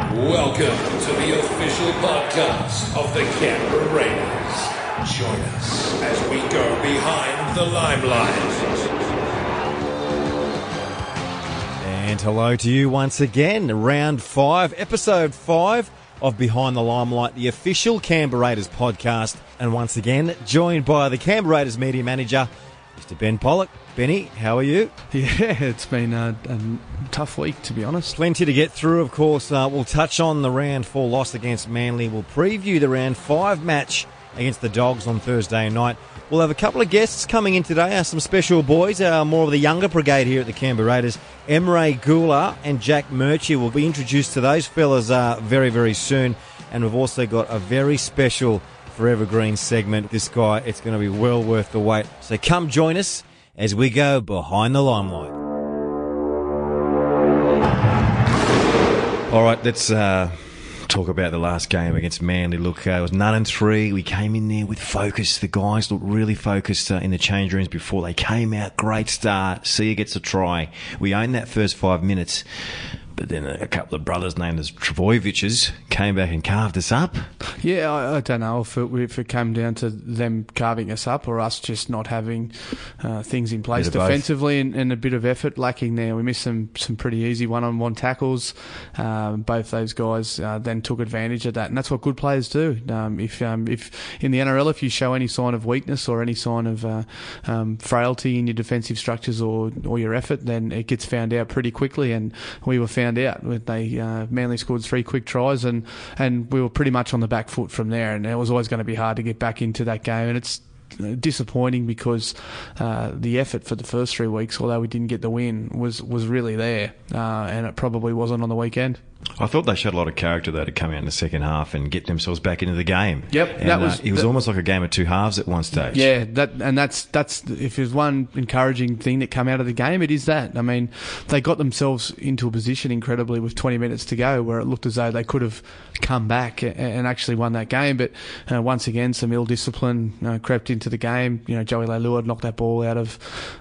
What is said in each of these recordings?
Welcome to the official podcast of the Canberra Raiders. Join us as we go behind the limelight. And hello to you once again. Round five, episode five of Behind the Limelight, the official Canberra Raiders podcast. And once again, joined by the Canberra Raiders media manager, Mr. Ben Pollock. Benny, how are you? Yeah, it's been a, a tough week, to be honest. Plenty to get through, of course. Uh, we'll touch on the round four loss against Manly. We'll preview the round five match against the Dogs on Thursday night. We'll have a couple of guests coming in today, uh, some special boys, uh, more of the younger brigade here at the Canberra Raiders. Emre Guler and Jack Murchie will be introduced to those fellas uh, very, very soon. And we've also got a very special Forever Green segment. This guy, it's going to be well worth the wait. So come join us as we go behind the limelight. All right, let's uh, talk about the last game against Manly. Look, uh, it was none and three. We came in there with focus. The guys looked really focused uh, in the change rooms before they came out. Great start. Sia gets a try. We owned that first five minutes. But then a couple of brothers named as Trbojevics came back and carved us up. Yeah, I, I don't know if it, if it came down to them carving us up or us just not having uh, things in place Bit of both. defensively and, and a bit of effort lacking there. We missed some, some pretty easy one-on-one tackles. Um, both those guys uh, then took advantage of that, and that's what good players do. Um, if um, if in the NRL, if you show any sign of weakness or any sign of uh, um, frailty in your defensive structures or or your effort, then it gets found out pretty quickly. And we were found out. They uh, Manly scored three quick tries, and and we were pretty much on the back foot from there. And it was always going to be hard to get back into that game, and it's uh, disappointing because uh, the effort for the first three weeks, although we didn't get the win, was was really there, uh, and it probably wasn't on the weekend. I thought they showed a lot of character though to come out in the second half and get themselves back into the game. Yep, and, that was- uh, it was that- almost like a game of two halves at one stage. Yeah, that and that's that's if there's one encouraging thing that come out of the game, it is that. I mean, they got themselves into a position incredibly with 20 minutes to go, where it looked as though they could have come back a- and actually won that game. But uh, once again, some ill discipline uh, crept into the game. You know, Joey Leilua knocked that ball out of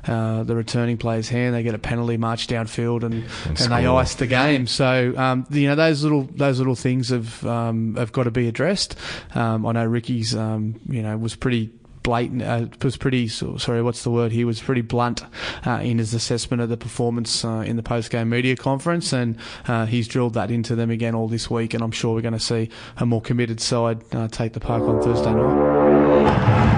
uh, the returning player's hand. They get a penalty, march downfield, and and, they score. ice the game. So um, you know those little those little things have um, have got to be addressed. Um, I know Ricky's um, you know was pretty blatant uh, was pretty sorry what's the word he was pretty blunt uh, in his assessment of the performance uh, in the post game media conference and uh, he's drilled that into them again all this week and I'm sure we're going to see a more committed side uh, take the park on Thursday night.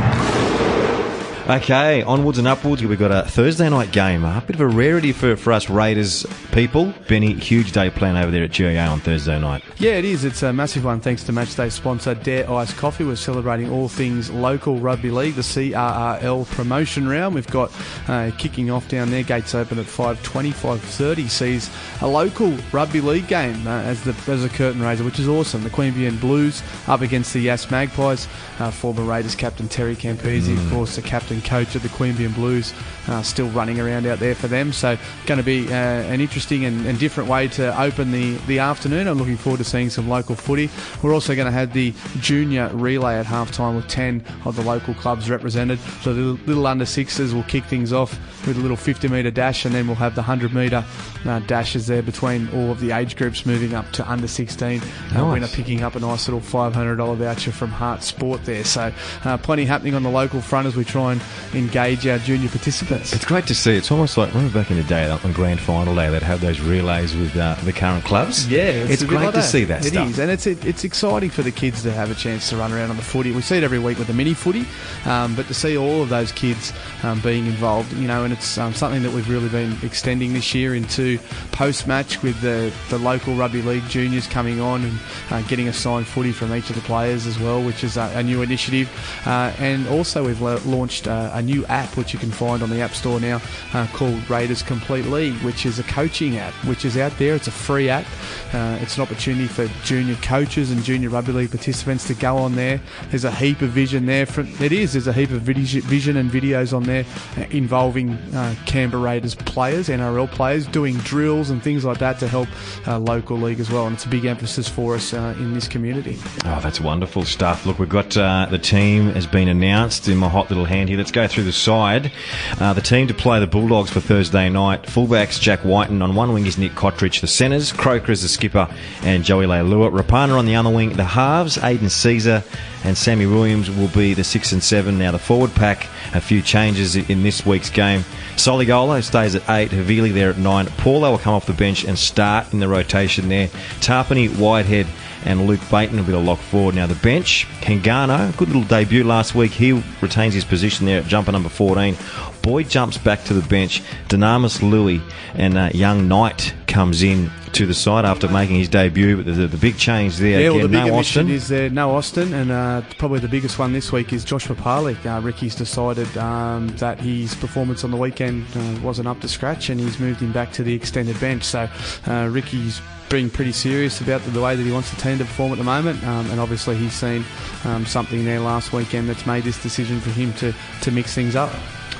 Okay, onwards and upwards. We've got a Thursday night game. A bit of a rarity for, for us Raiders people. Benny, huge day planned over there at GIO on Thursday night. Yeah, it is. It's a massive one thanks to Matchday sponsor Dare Ice Coffee. We're celebrating all things local rugby league, the CRRL promotion round. We've got uh, kicking off down there. Gates open at 5.20, 5.30 sees a local rugby league game uh, as the as a curtain raiser, which is awesome. The Queanbeyan Blues up against the Yass Magpies. Uh, former Raiders captain Terry Campese, of course, the captain coach of the Queanbeyan Blues, uh, still running around out there for them. So going to be uh, an interesting and, and different way to open the, the afternoon. I'm looking forward to seeing some local footy. We're also going to have the junior relay at halftime with 10 of the local clubs represented. So the little, under sixes will kick things off with a little 50 metre dash, and then we'll have the 100 metre uh, dashes there between all of the age groups moving up to under 16. Uh, Nice. winner picking up a nice little $500 voucher from Heart Sport there. So uh, plenty happening on the local front as we try and engage our junior participants. It's great to see. It's almost like, remember back in the day, like on grand final day, they'd have those relays with uh, the current clubs? Yeah, It's, a bit great like to see that It stuff. is, and it's it's exciting for the kids to have a chance to run around on the footy. We see it every week with the mini footy, um, but to see all of those kids um, being involved, you know, and it's um, something that we've really been extending this year into post match with the the local rugby league juniors coming on and uh, getting a signed footy from each of the players as well, which is a, a new initiative. Uh, and also we've la- launched uh, a new app which you can find on the App Store now uh, called Raiders Complete League, which is a coaching app, which is out there. It's a free app. Uh, it's an opportunity for junior coaches and junior rugby league participants to go on there. There's a heap of vision there. It is. There's a heap of vision and videos on there uh, involving uh, Canberra Raiders players, NRL players, doing drills and things like that to help uh, local league as well. And it's a big emphasis for us in this community. Oh, that's wonderful stuff. Look, we've got the team has been announced in my hot little hand here. Let's go through the side. Uh, the team to play the Bulldogs for Thursday night. Fullbacks Jack Wighton on one wing is Nick Cotric. The centres Croker is the skipper and Joey Leilua. Rapana on the other wing. The halves Aidan Sezer and Sammy Williams will be the six and seven. Now the forward pack, a few changes in this week's game. Soliola stays at eight. Havili there at nine. Paulo will come off the bench and start in the rotation there. Tapine, Whitehead, and Luke Bateman will be the lock forward. Now the bench, Hingano, good little debut last week. He retains his position there at jumper number 14. Boyd jumps back to the bench. Dunamis Lui and uh, young Knight comes in to the side after making his debut. But the, the, the big change there, Yeah, well, the big no omission Austin. is there, no Austin, and uh, probably the biggest one this week is Josh Papalii. Uh, Ricky's decided um, that his performance on the weekend uh, wasn't up to scratch, and he's moved him back to the extended bench. So uh, Ricky's being pretty serious about the, the way that he wants the team to perform at the moment, um, and obviously he's seen um, something there last weekend that's made this decision for him to, to mix things up.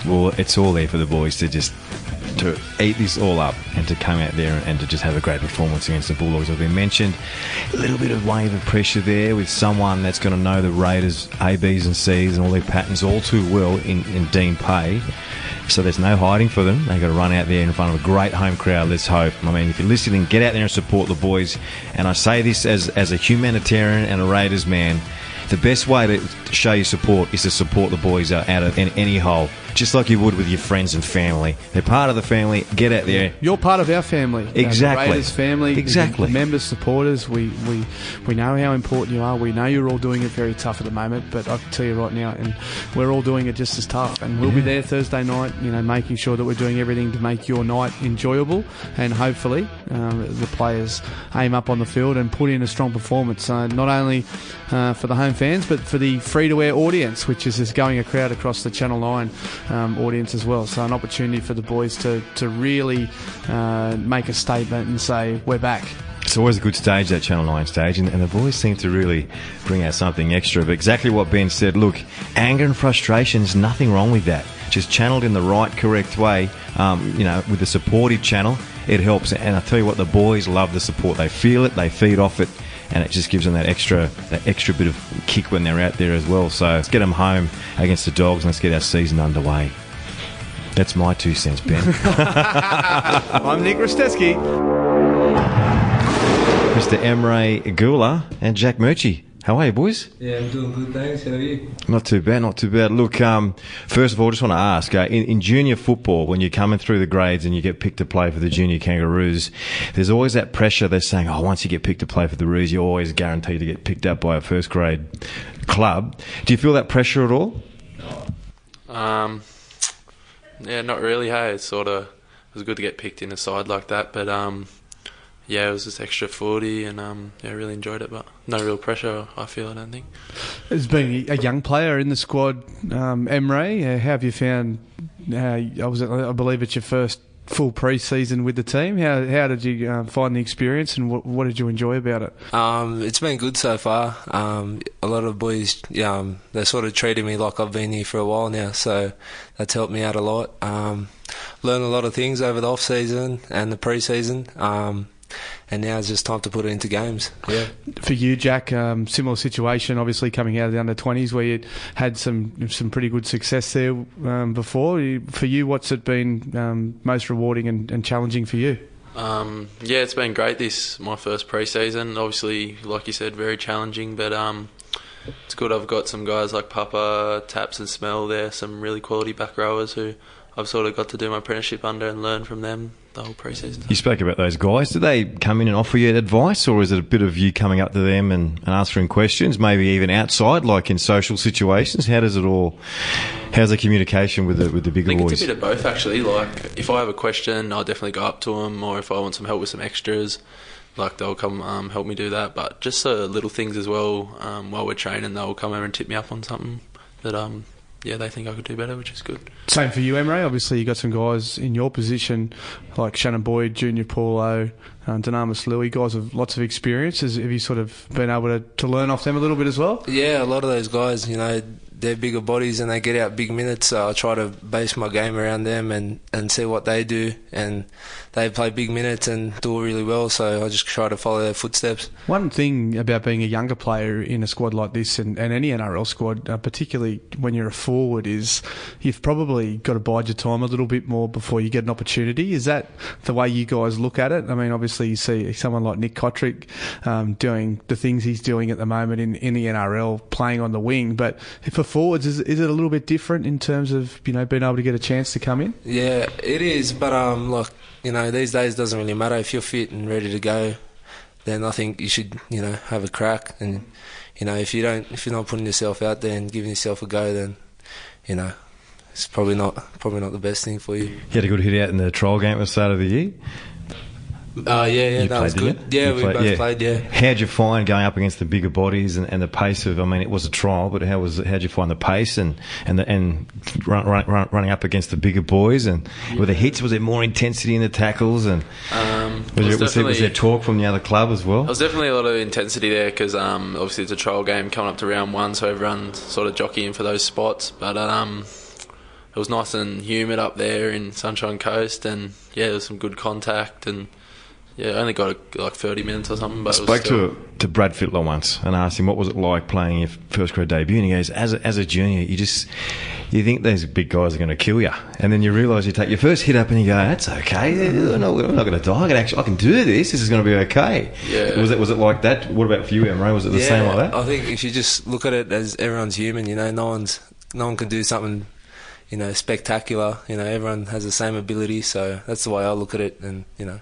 Well, it's all there for the boys to just to eat this all up and to come out there and to just have a great performance against the Bulldogs. I've been mentioned a little bit of wave of pressure there with someone that's going to know the Raiders A, B's and C's and all their patterns all too well in, in Dean Pay. So there's no hiding for them. They've got to run out there in front of a great home crowd. Let's hope. I mean, if you're listening, get out there and support the boys. And I say this as as a humanitarian and a Raiders man. The best way to show your support is to support the boys out of in any hole, just like you would with your friends and family. They're part of the family. Get out there. You're part of our family. Exactly. Raiders family. Exactly. Members, supporters. We, we we know how important you are. We know you're all doing it very tough at the moment. But I can tell you right now, and we're all doing it just as tough. And we'll be there Thursday night. You know, making sure that we're doing everything to make your night enjoyable. And hopefully, um, the players aim up on the field and put in a strong performance. Uh, not only uh, for the home fans, but for the free to air audience, which is just going a crowd across the Channel 9 um, audience as well. So, an opportunity for the boys to, to really uh, make a statement and say, We're back. It's always a good stage, that Channel 9 stage, and, and the boys seem to really bring out something extra. But exactly what Ben said look, anger and frustration, there's nothing wrong with that. Just channeled in the right, correct way, um, you know, with the supportive channel, it helps. And I tell you what, the boys love the support. They feel it, they feed off it, and it just gives them that extra, that extra bit of kick when they're out there as well. So let's get them home against the Dogs and let's get our season underway. That's my two cents, Ben. I'm Nick Rostesky. Mr. Emre Guler and Jack Murchie. How are you, boys? Yeah, I'm doing good, thanks. How are you? Not too bad, not too bad. Look, um, first of all, I just want to ask uh, in, in junior football, when you're coming through the grades and you get picked to play for the junior Kangaroos, there's always that pressure. They're saying, oh, once you get picked to play for the Roos, you're always guaranteed to get picked up by a first grade club. Do you feel that pressure at all? No. Um, yeah, not really. Hey, it's sort of it was good to get picked in a side like that, but um, yeah, it was just extra forty, and um, yeah, I really enjoyed it, but no real pressure. I feel. I don't think. As being a young player in the squad, um, Emre, uh, how have you found? Uh, I was, I believe it's your first full pre-season with the team. How how did you uh, find the experience, and what, what did you enjoy about it? Um, it's been good so far. Um, a lot of boys, yeah, um, they sort of treated me like I've been here for a while now, so that's helped me out a lot. Um, learned a lot of things over the off season and the pre-season. Um, and now it's just time to put it into games. Yeah. For you, Jack, um, similar situation. Obviously, coming out of the under twenties, where you had some some pretty good success there um, before. For you, what's it been um, most rewarding and, and challenging for you? Um, yeah, it's been great. This my first pre-season. Obviously, like you said, very challenging, but um, it's good. I've got some guys like Papa, Taps, and Smell there. Some really quality back rowers who I've sort of got to do my apprenticeship under and learn from them the whole pre-season. You spoke about those guys. Do they come in and offer you advice, or is it a bit of you coming up to them and, and answering questions, maybe even outside, like in social situations? How does it all? How's the communication with the with the bigger boys? it's a bit of both actually. Like if I have a question, I'll definitely go up to them, or if I want some help with some extras, like they'll come um, help me do that. But just uh, little things as well. Um, while we're training, they'll come over and tip me up on something that um, yeah, they think I could do better, which is good. Same for you, Emre. Obviously, you got some guys in your position like Shannon Boyd, Junior Paulo, um, Dunamis Lui, guys with lots of experience. Have you sort of been able to, to learn off them a little bit as well? Yeah, a lot of those guys, you know, they're bigger bodies and they get out big minutes. So I try to base my game around them and, and see what they do. And they play big minutes and do really well. So I just try to follow their footsteps. One thing about being a younger player in a squad like this and, and any NRL squad, uh, particularly when you're a forward, is you've probably got to bide your time a little bit more before you get an opportunity. Is that the way you guys look at it? I mean, obviously you see someone like Nick Cotric um, doing the things he's doing at the moment in, in the NRL, playing on the wing. But for forwards, is, is it a little bit different in terms of you know being able to get a chance to come in? Yeah, it is. But um, like you know, these days it doesn't really matter if you're fit and ready to go. Then I think you should you know have a crack. And you know, if you don't, if you're not putting yourself out there and giving yourself a go, then you know. It's probably not probably not the best thing for you. You had a good hit out in the trial game at the start of the year. Uh, yeah, yeah, You that was good. Yeah, You we played- both played. Yeah. How'd you find going up against the bigger bodies and, and the pace of? I mean, it was a trial, but how was how'd you find the pace and and the, and run, run, run, running up against the bigger boys and were the hits? Was there more intensity in the tackles and Um, was, it there, was, there, was there talk from the other club as well? There was definitely a lot of intensity there because um, obviously it's a trial game coming up to round one, so everyone's sort of jockeying for those spots. But um, it was nice and humid up there in Sunshine Coast, and yeah, there was some good contact, and yeah, I only got like 30 minutes or something. But I spoke still, to to Brad Fittler once and asked him what was it like playing your first grade debut, and he goes, "As a, as a junior, you just you think these big guys are going to kill you, and then you realise you take your first hit up and you go, that's okay, I'm not, I'm not going to die. I can actually I can do this. This is going to be okay." Yeah. Was it was it like that? What about for you, Emre? Was it the yeah, same like that? I think if you just look at it as everyone's human, you know, no one's no one can do something, you know, spectacular. You know, everyone has the same ability, so that's the way I look at it, and you know,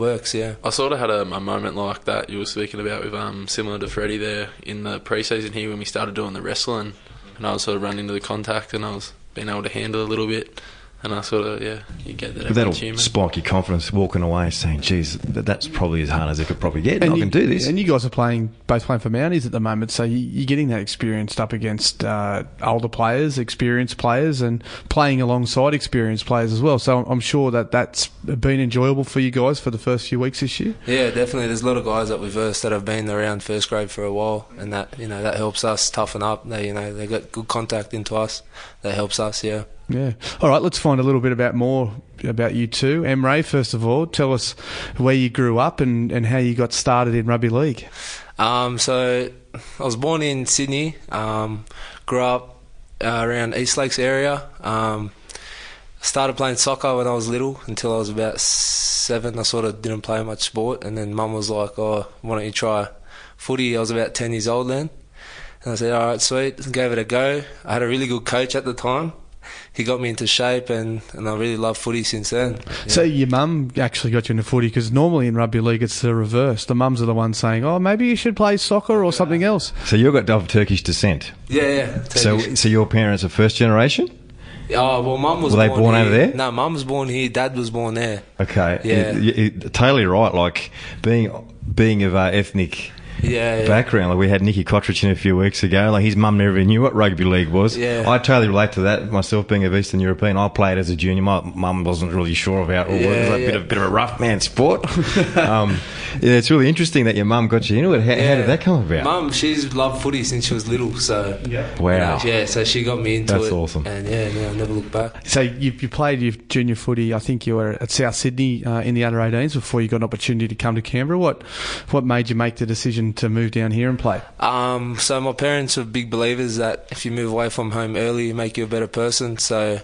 works. Yeah. I sort of had a, a moment like that you were speaking about with um, similar to Freddie there in the preseason here when we started doing the wrestling, and I was sort of running into the contact and I was being able to handle a little bit, and I sort of yeah, you get that But that'll everyone's human. spike your confidence walking away saying, geez, that's probably as hard as it could probably get. and I you, can do this. And you guys are playing both playing for Mounties at the moment, so you, you're getting that experience up against uh, older players, experienced players, and playing alongside experienced players as well. So I'm sure that that's been enjoyable for you guys for the first few weeks this year. Yeah, definitely. There's a lot of guys that we've versed that have been around first grade for a while, and that you know that helps us toughen up. They you know they got good contact into us. That helps us. Yeah. Yeah. All right, let's find a little bit about more about you two. Emre, first of all, tell us where you grew up and, and how you got started in rugby league. Um, so I was born in Sydney. Um, grew up uh, around East Lakes area. Um, started playing soccer when I was little until I was about seven. I sort of didn't play much sport, and then Mum was like, "Oh, why don't you try footy?" I was about ten years old then, and I said, "All right, sweet." Gave it a go. I had a really good coach at the time. He got me into shape, and, and I really love footy since then. So your mum actually got you into footy because normally in rugby league it's the reverse. The mums are the ones saying, "Oh, maybe you should play soccer or something else." so you've got of Turkish descent. Yeah, yeah. So, Turkish. so your parents are first generation? oh well, Mum was Were they born, born here. over there? No, Mum was born here. Dad was born there. Okay. Yeah. You, you, you're totally right. Like being being of uh, ethnic Yeah, yeah. background. Like we had Nicky Cotric in a few weeks ago. Like his mum never even knew what rugby league was. Yeah. I totally relate to that. Myself being of Eastern European, I played as a junior. My mum wasn't really sure about it. it was Yeah, a bit of bit of a rough man sport. um, yeah, it's really interesting that your mum got you into it. How, how did that come about? Mum, she's loved footy since she was little, so yeah. Wow. you know, yeah, so she got me into That's it. awesome. And yeah, yeah, I never looked back. So you, you played your junior footy. I think you were at South Sydney uh, in the under 18s before you got an opportunity to come to Canberra. What what made you make the decision to move down here and play? Um, so my parents were big believers that if you move away from home early, you make you a better person. So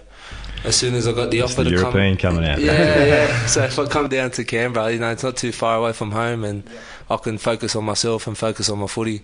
as soon as I got the offer the to European come, coming out. yeah, yeah. So if I come down to Canberra, you know, it's not too far away from home, and I can focus on myself and focus on my footy.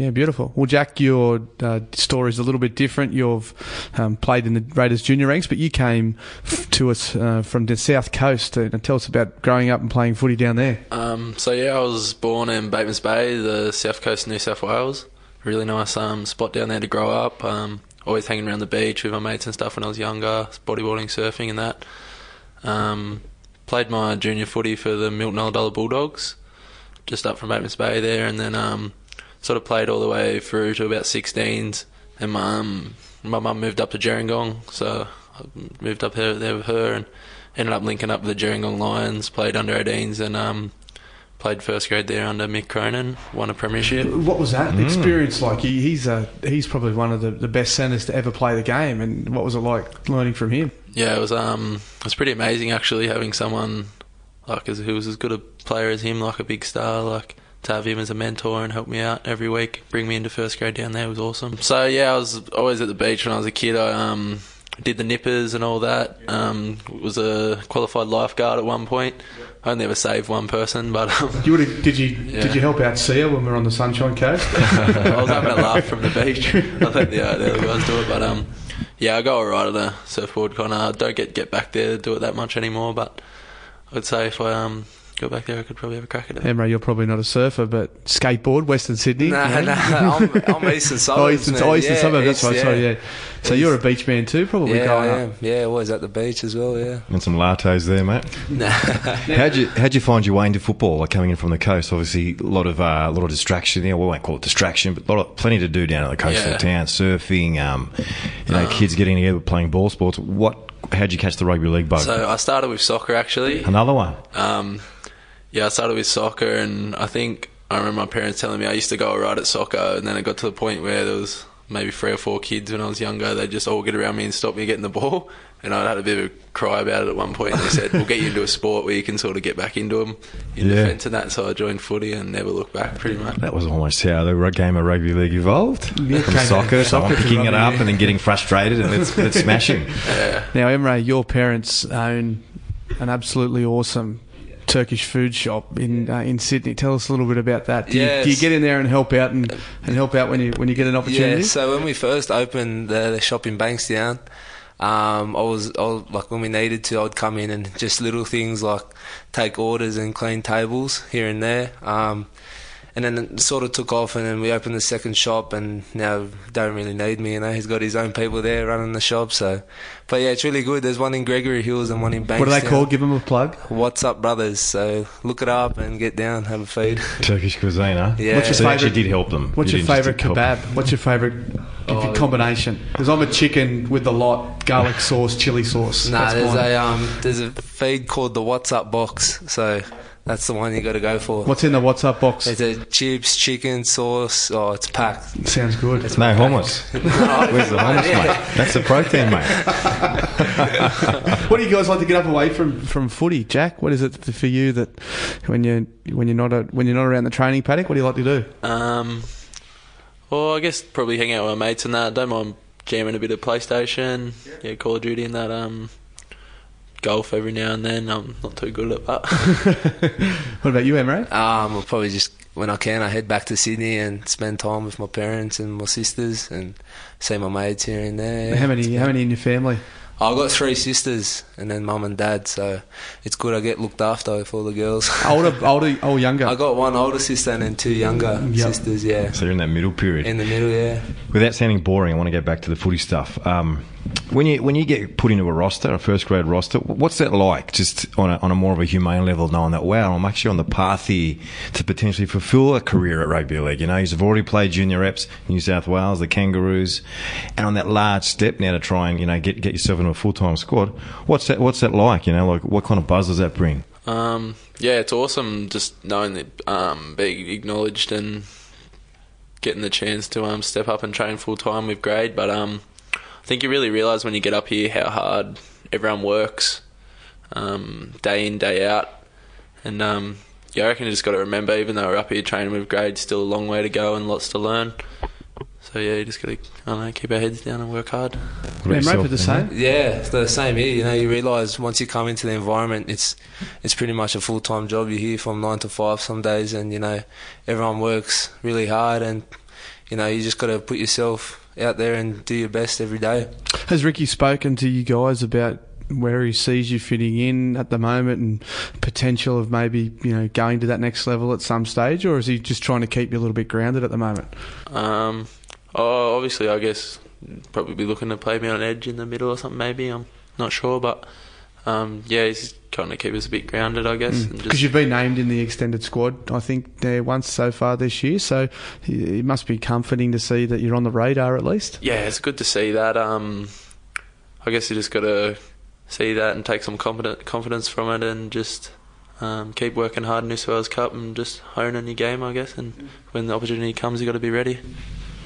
Yeah, beautiful. Well, Jack, your uh, story is a little bit different. You've um, played in the Raiders junior ranks, but you came f- to us uh, from the south coast. Uh, tell us about growing up and playing footy down there. Um, so yeah, I was born in Batemans Bay, the south coast of New South Wales. Really nice um, spot down there to grow up. Um, always hanging around the beach with my mates and stuff when I was younger, bodyboarding, surfing, and that. Um, played my junior footy for the Milton Ulladulla Bulldogs, just up from Batemans Bay there, and then um, sort of played all the way through to about 16s. And my um, my mum moved up to Gerringong, so I moved up there, there with her and ended up linking up with the Gerringong Lions. Played under 18s and um, played first grade there under Mick Cronin, won a premiership. What was that experience like? He, he's a, he's probably one of the, the best centres to ever play the game. And what was it like learning from him? Yeah, it was um, it was pretty amazing actually having someone like as who was as good a player as him, like a big star, like to have him as a mentor and help me out every week, bring me into first grade down there was awesome. So yeah, I was always at the beach when I was a kid. I um, did the nippers and all that. Um, was a qualified lifeguard at one point. I only ever saved one person, but um, You would have, did you Yeah. did you help out Sia when we were on the Sunshine Coast? I was having a laugh from the beach. I think the, other guys do it, but um, yeah, I go alright on the surfboard. Kind of don't get get back there to do it that much anymore, but I'd say if I um go back there, I could probably have a crack at it. Emre, you're probably not a surfer, but skateboard, Western Sydney. Nah, yeah? nah, I'm, I'm Eastern Oh, Suburbs. Eastern, man. oh, Eastern yeah, suburb. That's East, right. Sorry, yeah. So East. you're a beach man too, probably Yeah, I am. up. Yeah, always at the beach as well. Yeah. And some lattes there, mate. how'd you how'd you find your way into football? Like coming in from the coast, obviously a lot of uh, a lot of distraction. You know, we won't call it distraction, but a lot of, plenty to do down at the coastal Yeah. town, surfing. Um, you know, kids getting together playing ball sports. What? How'd you catch the rugby league bug? So I started with soccer actually. Another one. Um, yeah, I started with soccer, and I think I remember my parents telling me I used to go alright at soccer, and then it got to the point where there was maybe three or four kids when I was younger. They just all get around me and stop me getting the ball, and I had a bit of a cry about it at one point. And they said, "We'll get you into a sport where you can sort of get back into them in Yeah. defence and that." So I joined footy and never looked back, pretty much. That was almost how the game of rugby league evolved. Yeah, From soccer, out- someone soccer to picking it up yeah. and then getting frustrated and let's, let's smash him. Now, Emre, your parents own an absolutely awesome Turkish food shop in uh, in Sydney. Tell us a little bit about that. Do, you, do you get in there and help out and, and help out when you when you get an opportunity? Yeah, so when we first opened the, the shop in Bankstown, um, I was, I like when we needed to, I'd come in and just little things like take orders and clean tables here and there. Um, and then it sort of took off, and then we opened the second shop, and now don't really need me. You know, he's got his own people there running the shop. So, but yeah, it's really good. There's one in Gregory Hills and one in Bankstown. what are they called? Give them a plug. What's up, brothers? So look it up and get down, have a feed. Turkish cuisine, huh? Yeah. What's your So you actually favourite- did help them. What's You your favourite help kebab? What's your favourite Oh, combination? Because I'm a chicken with the lot, garlic sauce, chili sauce. Nah, That's there's mine. a um, there's a feed called the What's Up box. So that's the one you got to go for. What's in the WhatsApp box? It's a chips, chicken, sauce. Oh, it's packed. Sounds good. It's no hummus. Where's the hummus, mate? That's the protein, mate. What do you guys like to get up away from, from footy, Jack? What is it for you that when you when you're not a, when you're not around the training paddock, what do you like to do? Um, well, I guess probably hang out with my mates and that. Don't mind jamming a bit of PlayStation, yeah, Call of Duty and that. Um, golf every now and then. I'm not too good at that. What about you, Emre? Um, I'll probably just when I can, I head back to Sydney and spend time with my parents and my sisters and see my mates here and there. How many how many in your family? I've got three sisters and then mum and dad, so it's good I get looked after with all the girls. Older, older, or younger? I got one older sister and then two younger Yep. sisters. Yeah, So you're in that middle period. in the middle. Yeah. Without sounding boring, I want to go back to the footy stuff. Um, when you when you get put into a roster, a first grade roster, what's that like? Just on a, on a more of a humane level, knowing that wow, I'm actually on the path here to potentially fulfil a career at rugby league. You know, you've already played junior reps, New South Wales, the Kangaroos, and on that large step now to try and you know get get yourself into a full time squad. What's that? What's that like? You know, like what kind of buzz does that bring? Um, yeah, it's awesome just knowing that um, being acknowledged and getting the chance to um, step up and train full time with grade. But um, think you really realise when you get up here how hard everyone works um, day in, day out. And um, yeah, I reckon you just got to remember, even though we're up here training with grades, still a long way to go and lots to learn. So yeah, you just got to I don't know, keep our heads down and work hard. What about Emre, yourself, for the same. Yeah, it's the same here. You know, you realise once you come into the environment, it's it's pretty much a full time job. You're here from nine to five some days, and you know, everyone works really hard, and you know, you just got to put yourself out there and do your best every day. Has Ricky spoken to you guys about where he sees you fitting in at the moment and potential of maybe you know going to that next level at some stage, or is he just trying to keep you a little bit grounded at the moment? Um, oh, obviously, I guess probably be looking to play me on an edge in the middle or something. Maybe I'm not sure, but um, yeah, he's trying to keep us a bit grounded, I guess. and Because just, you've been named in the extended squad, I think, there once so far this year. So it must be comforting to see that you're on the radar at least. yeah, it's good to see that. Um, I guess you just got to see that and take some confident confidence from it, and just um, keep working hard in New South Wales Cup and just honing your game, I guess. And when the opportunity comes, you've got to be ready.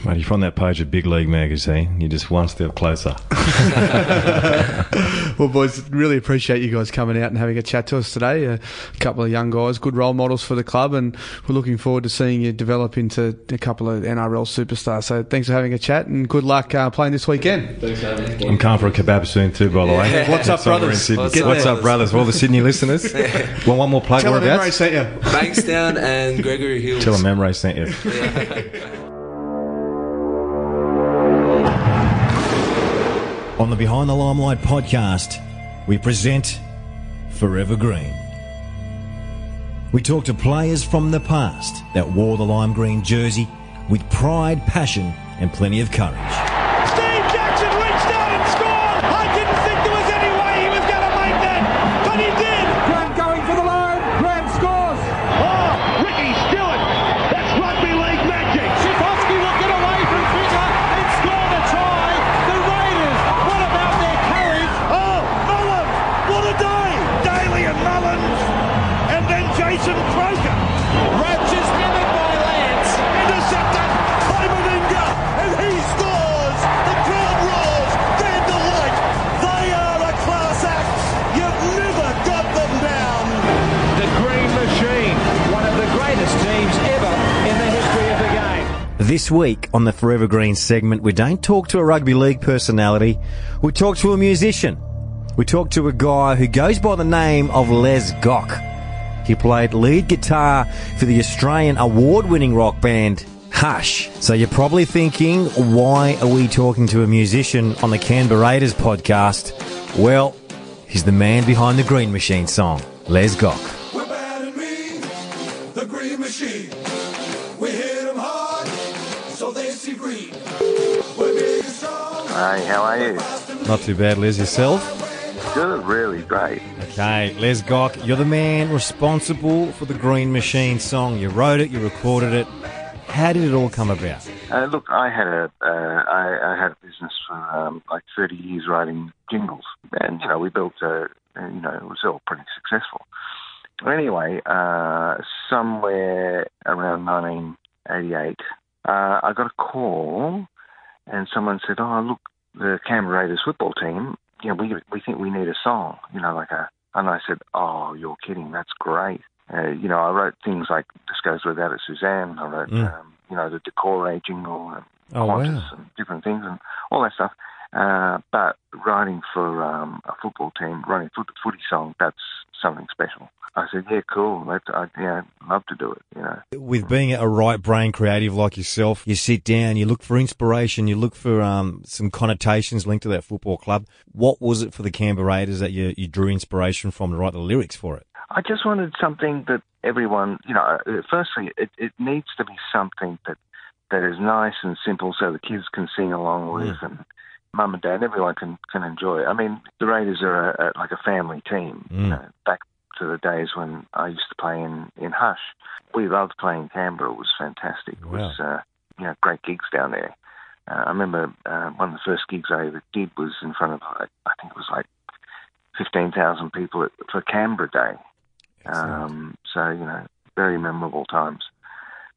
Mate, you're on that page of Big League magazine. You're just one step closer. well, boys, really appreciate you guys coming out and having a chat to us today. A couple of young guys, good role models for the club, and we're looking forward to seeing you develop into a couple of NRL superstars. So thanks for having a chat, and good luck uh, playing this weekend. Thanks, I'm coming for a kebab soon too, by the way. What's up, brothers? Sydney. What's What's, up, up, brothers? All the Sydney listeners. Well, one more plug. Tell them Emre Whereabouts? sent you. Bankstown and Gregory Hills. Tell them Emre sent you. On the Behind the Limelight podcast, we present Forever Green. We talk to players from the past that wore the lime green jersey with pride, passion, and plenty of courage. This week on the Forever Green segment, we don't talk to a rugby league personality, we talk to a musician. We talk to a guy who goes by the name of Les Gock. He played lead guitar for the Australian award winning rock band Hush. So you're probably thinking, why are we talking to a musician on the Canberra Raiders podcast? Well, he's the man behind the Green Machine song, Les Gock. Hey, how are you? Not too bad, Les, yourself? Good, really great. Okay, Les Gock, you're the man responsible for the Green Machine song. You wrote it, you recorded it. How did it all come about? Uh, look, I had a uh, I, I had a business for um, like 30 years writing jingles, and you know we built a you know it was all pretty successful. Anyway, uh, somewhere around 1988, uh, I got a call, and someone said, "Oh, look, the Canberra Raiders football team, you know, we we think we need a song, you know, like a." And I said, "Oh, you're kidding? That's great." Uh, you know, I wrote things like "This Goes Without a Suzanne." I wrote, Mm. um, you know, the Decore jingle and Oh, Qantas wow. and different things and all that stuff. Uh, but writing for um, a football team, writing a foot, footy song, that's something special. I said, yeah, cool. That's, I, yeah, I'd love to do it, you know. With being a right brain creative like yourself, you sit down, you look for inspiration, you look for um, some connotations linked to that football club. What was it for the Canberra Raiders that you, you drew inspiration from to write the lyrics for it? I just wanted something that everyone, you know, uh, firstly, it, it needs to be something that, that is nice and simple so the kids can sing along with and mum and dad, everyone can, can enjoy it. I mean, the Raiders are a, a, like a family team. You Mm. know, back to the days when I used to play in, in Hush. We loved playing Canberra. It was fantastic. It was, uh, you know, great gigs down there. Uh, I remember uh, one of the first gigs I ever did was in front of, like, I think it was like 15,000 people at, for Canberra Day. Um, so, you know, very memorable times.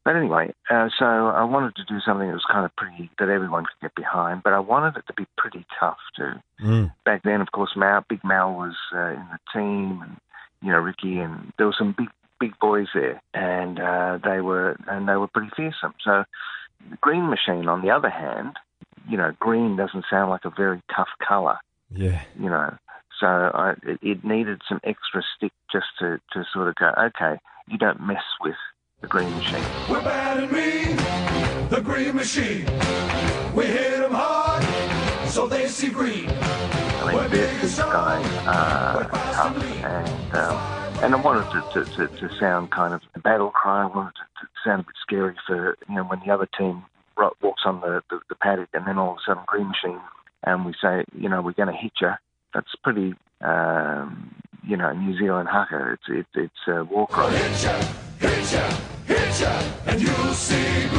But anyway, uh, so I wanted to do something that was kind of pretty, that everyone could get behind, but I wanted it to be pretty tough too. Mm. Back then, of course, Mal, Big Mal was uh, in the team, and you know Ricky, and there were some big, big boys there, and uh, they were, and they were pretty fearsome. So, the Green Machine, on the other hand, you know, green doesn't sound like a very tough colour Yeah. you know. So I, it, it needed some extra stick just to, to sort of go, okay, you don't mess with the green machine. We're bad and mean, the green machine. We hit 'em hard, so they see green. Mean, these these guys tough, and um, and I wanted to, to, to, to sound kind of a battle cry. I wanted to, to sound a bit scary for you know when the other team walks on the, the, the paddock, and then all of a sudden green machine, and we say, you know, we're going to hit you. That's pretty, um, you know, New Zealand haka. It's it, it's a war cry.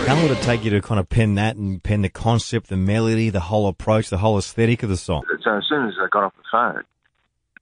How long would it take you to kind of pen that and pen the concept, the melody, the whole approach, the whole aesthetic of the song? so as soon as I got off the phone,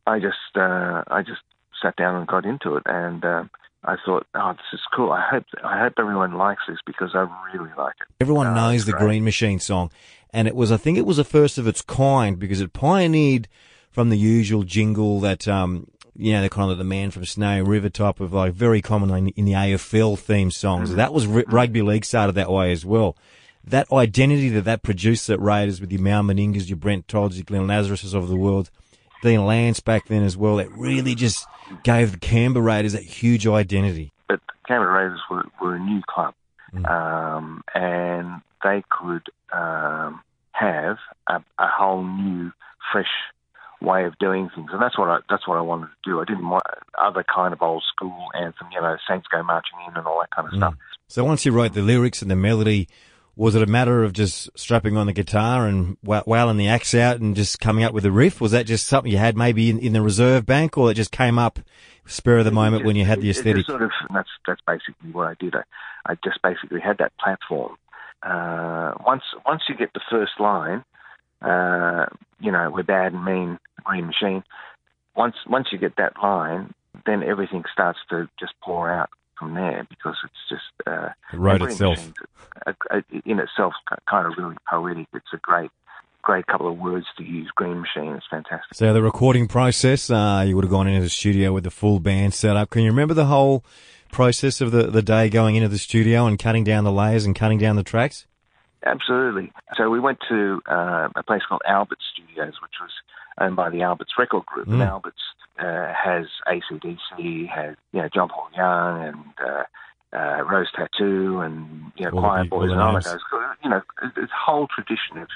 I just uh, I just sat down and got into it, and um, I thought, oh, this is cool. I hope I hope everyone likes this because I really like it. Everyone Uh, knows the great. Green Machine song, and it was I think it was the first of its kind because it pioneered from the usual jingle that um you know the kind of the man from Snowy River type of like very common in, in the AFL theme songs. Mm-hmm. That was r- rugby league started that way as well. That identity that that produced at Raiders with your Mal Meningas, your Brent Todds, your Glenn Lazaruses of the world, Dean Lance back then as well. It really just gave the Canberra Raiders that huge identity. but the Canberra Raiders were, were a new club, Mm. um, and they could um, have a, a whole new, fresh way of doing things, and that's what I that's what I wanted to do. I didn't want other kind of old school anthem, you know, Saints go marching in and all that kind of stuff. So once you wrote the lyrics and the melody, was it a matter of just strapping on the guitar and wa- wailing the axe out and just coming up with a riff? Was that just something you had maybe in, in the reserve bank, or it just came up spur of the moment when you had the aesthetic? sort of that's that's basically what I did. I, I just basically had that platform. Uh, once once you get the first line, uh, you know, we're bad and mean, green machine. Once once you get that line, then everything starts to just pour out from there because it's just uh, itself. A, a, in itself kind of really poetic. It's a great great couple of words to use. Green machine. It's fantastic. So the recording process, uh, you would have gone into the studio with the full band set up. Can you remember the whole process of the, the day going into the studio and cutting down the layers and cutting down the tracks? Absolutely. So we went to uh, a place called Albert Studios, which was owned by the Albert's Record Group. And Mm. Albert's uh, has ACDC, has you know John Paul Young and uh, uh, Rose Tattoo and you know All the Choir big- Boys the and all names. that goes. You know, it's a whole tradition of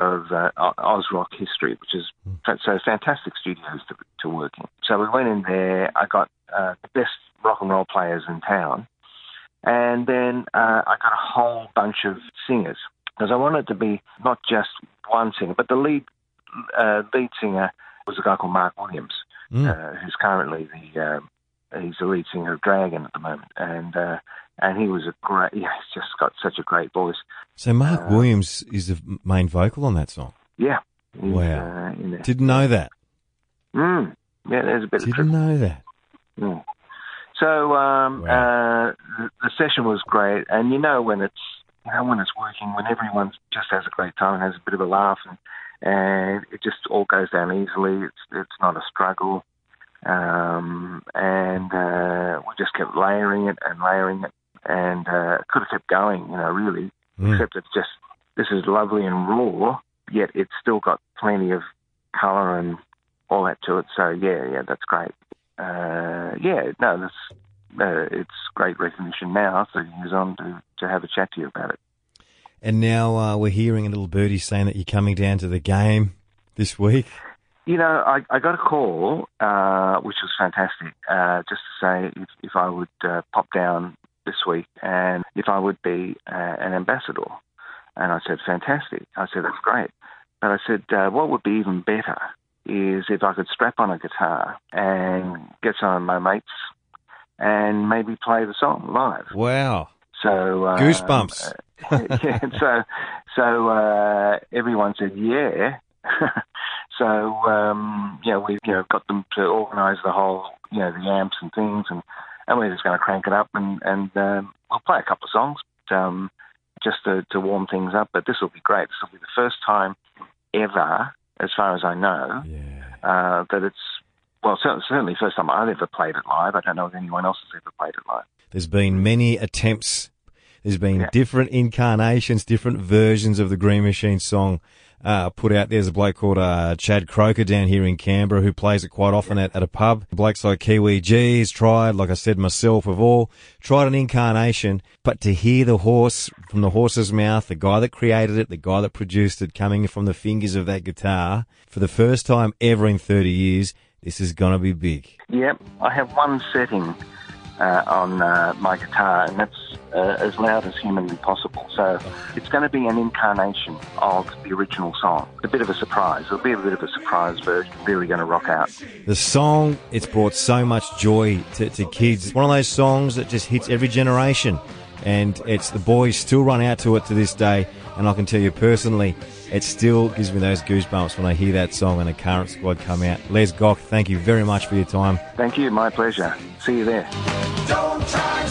of uh, Oz rock history, which is fa- so fantastic studios to, to work in. So we went in there. I got uh, the best rock and roll players in town. And then uh, I got a whole bunch of singers because I wanted to be not just one singer, but the lead uh, lead singer was a guy called Mark Williams, Mm. uh, who's currently the um, he's the lead singer of Dragon at the moment, and uh, and he was a great. Yeah, he's just got such a great voice. So Mark Uh, Williams is the main vocal on that song. Yeah. Wow. Uh. Didn't know that. Mm, yeah, there's a bit Didn't know that. Mm. So um, Wow. uh, the, the session was great, and you know when it's you know when it's working, when everyone just has a great time and has a bit of a laugh, and and it just all goes down easily. It's it's not a struggle, um, and uh, we just kept layering it and layering it, and uh, could have kept going, you know, really. Mm. Except it's just this is lovely and raw, yet it's still got plenty of colour and all that to it. So yeah, yeah, that's great. Uh, yeah, no, that's uh, it's great recognition now. Thirty years on to to have a chat to you about it. And now uh, we're hearing a little birdie saying that you're coming down to the game this week. You know, I, I got a call, uh, which was fantastic, uh, just to say if, if I would uh, pop down this week and if I would be uh, an ambassador. And I said, fantastic. I said, that's great. But I said, uh, what would be even better is if I could strap on a guitar and get some of my mates and maybe play the song live. Wow. So um, Goosebumps. yeah, so so uh, everyone said yeah. so um, yeah, we you know got them to organise the whole you know the amps and things, and and we're just going to crank it up, and and um, we'll play a couple of songs um, just to, to warm things up. But this will be great. This will be the first time ever, as far as I know, Yeah. uh, that it's well certainly first time I've ever played it live. I don't know if anyone else has ever played it live. There's been many attempts. There's been Yeah. different incarnations, different versions of the Green Machine song uh, put out. There's a bloke called uh, Chad Croker down here in Canberra who plays it quite often at, at a pub. Blokes like Kiwi G's tried, like I said myself, have all tried an incarnation. But to hear the horse from the horse's mouth, the guy that created it, the guy that produced it, coming from the fingers of that guitar for the first time ever in 30 years, this is gonna be big. Yep, I have one setting uh, on uh, my guitar, and that's uh, as loud as humanly possible. So it's going to be an incarnation of the original song. A bit of a surprise. It'll be a bit of a surprise version. Really going to rock out. The song, it's brought so much joy to, to kids. It's one of those songs that just hits every generation. And it's the boys still run out to it to this day. And I can tell you personally, it still gives me those goosebumps when I hear that song and the current squad come out. Les Gock, thank you very much for your time. Thank you. My pleasure. See you there. Don't try